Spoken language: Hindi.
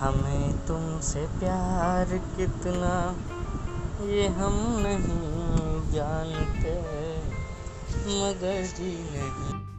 हमें तुमसे प्यार कितना ये हम नहीं जानते मगर जी नहीं।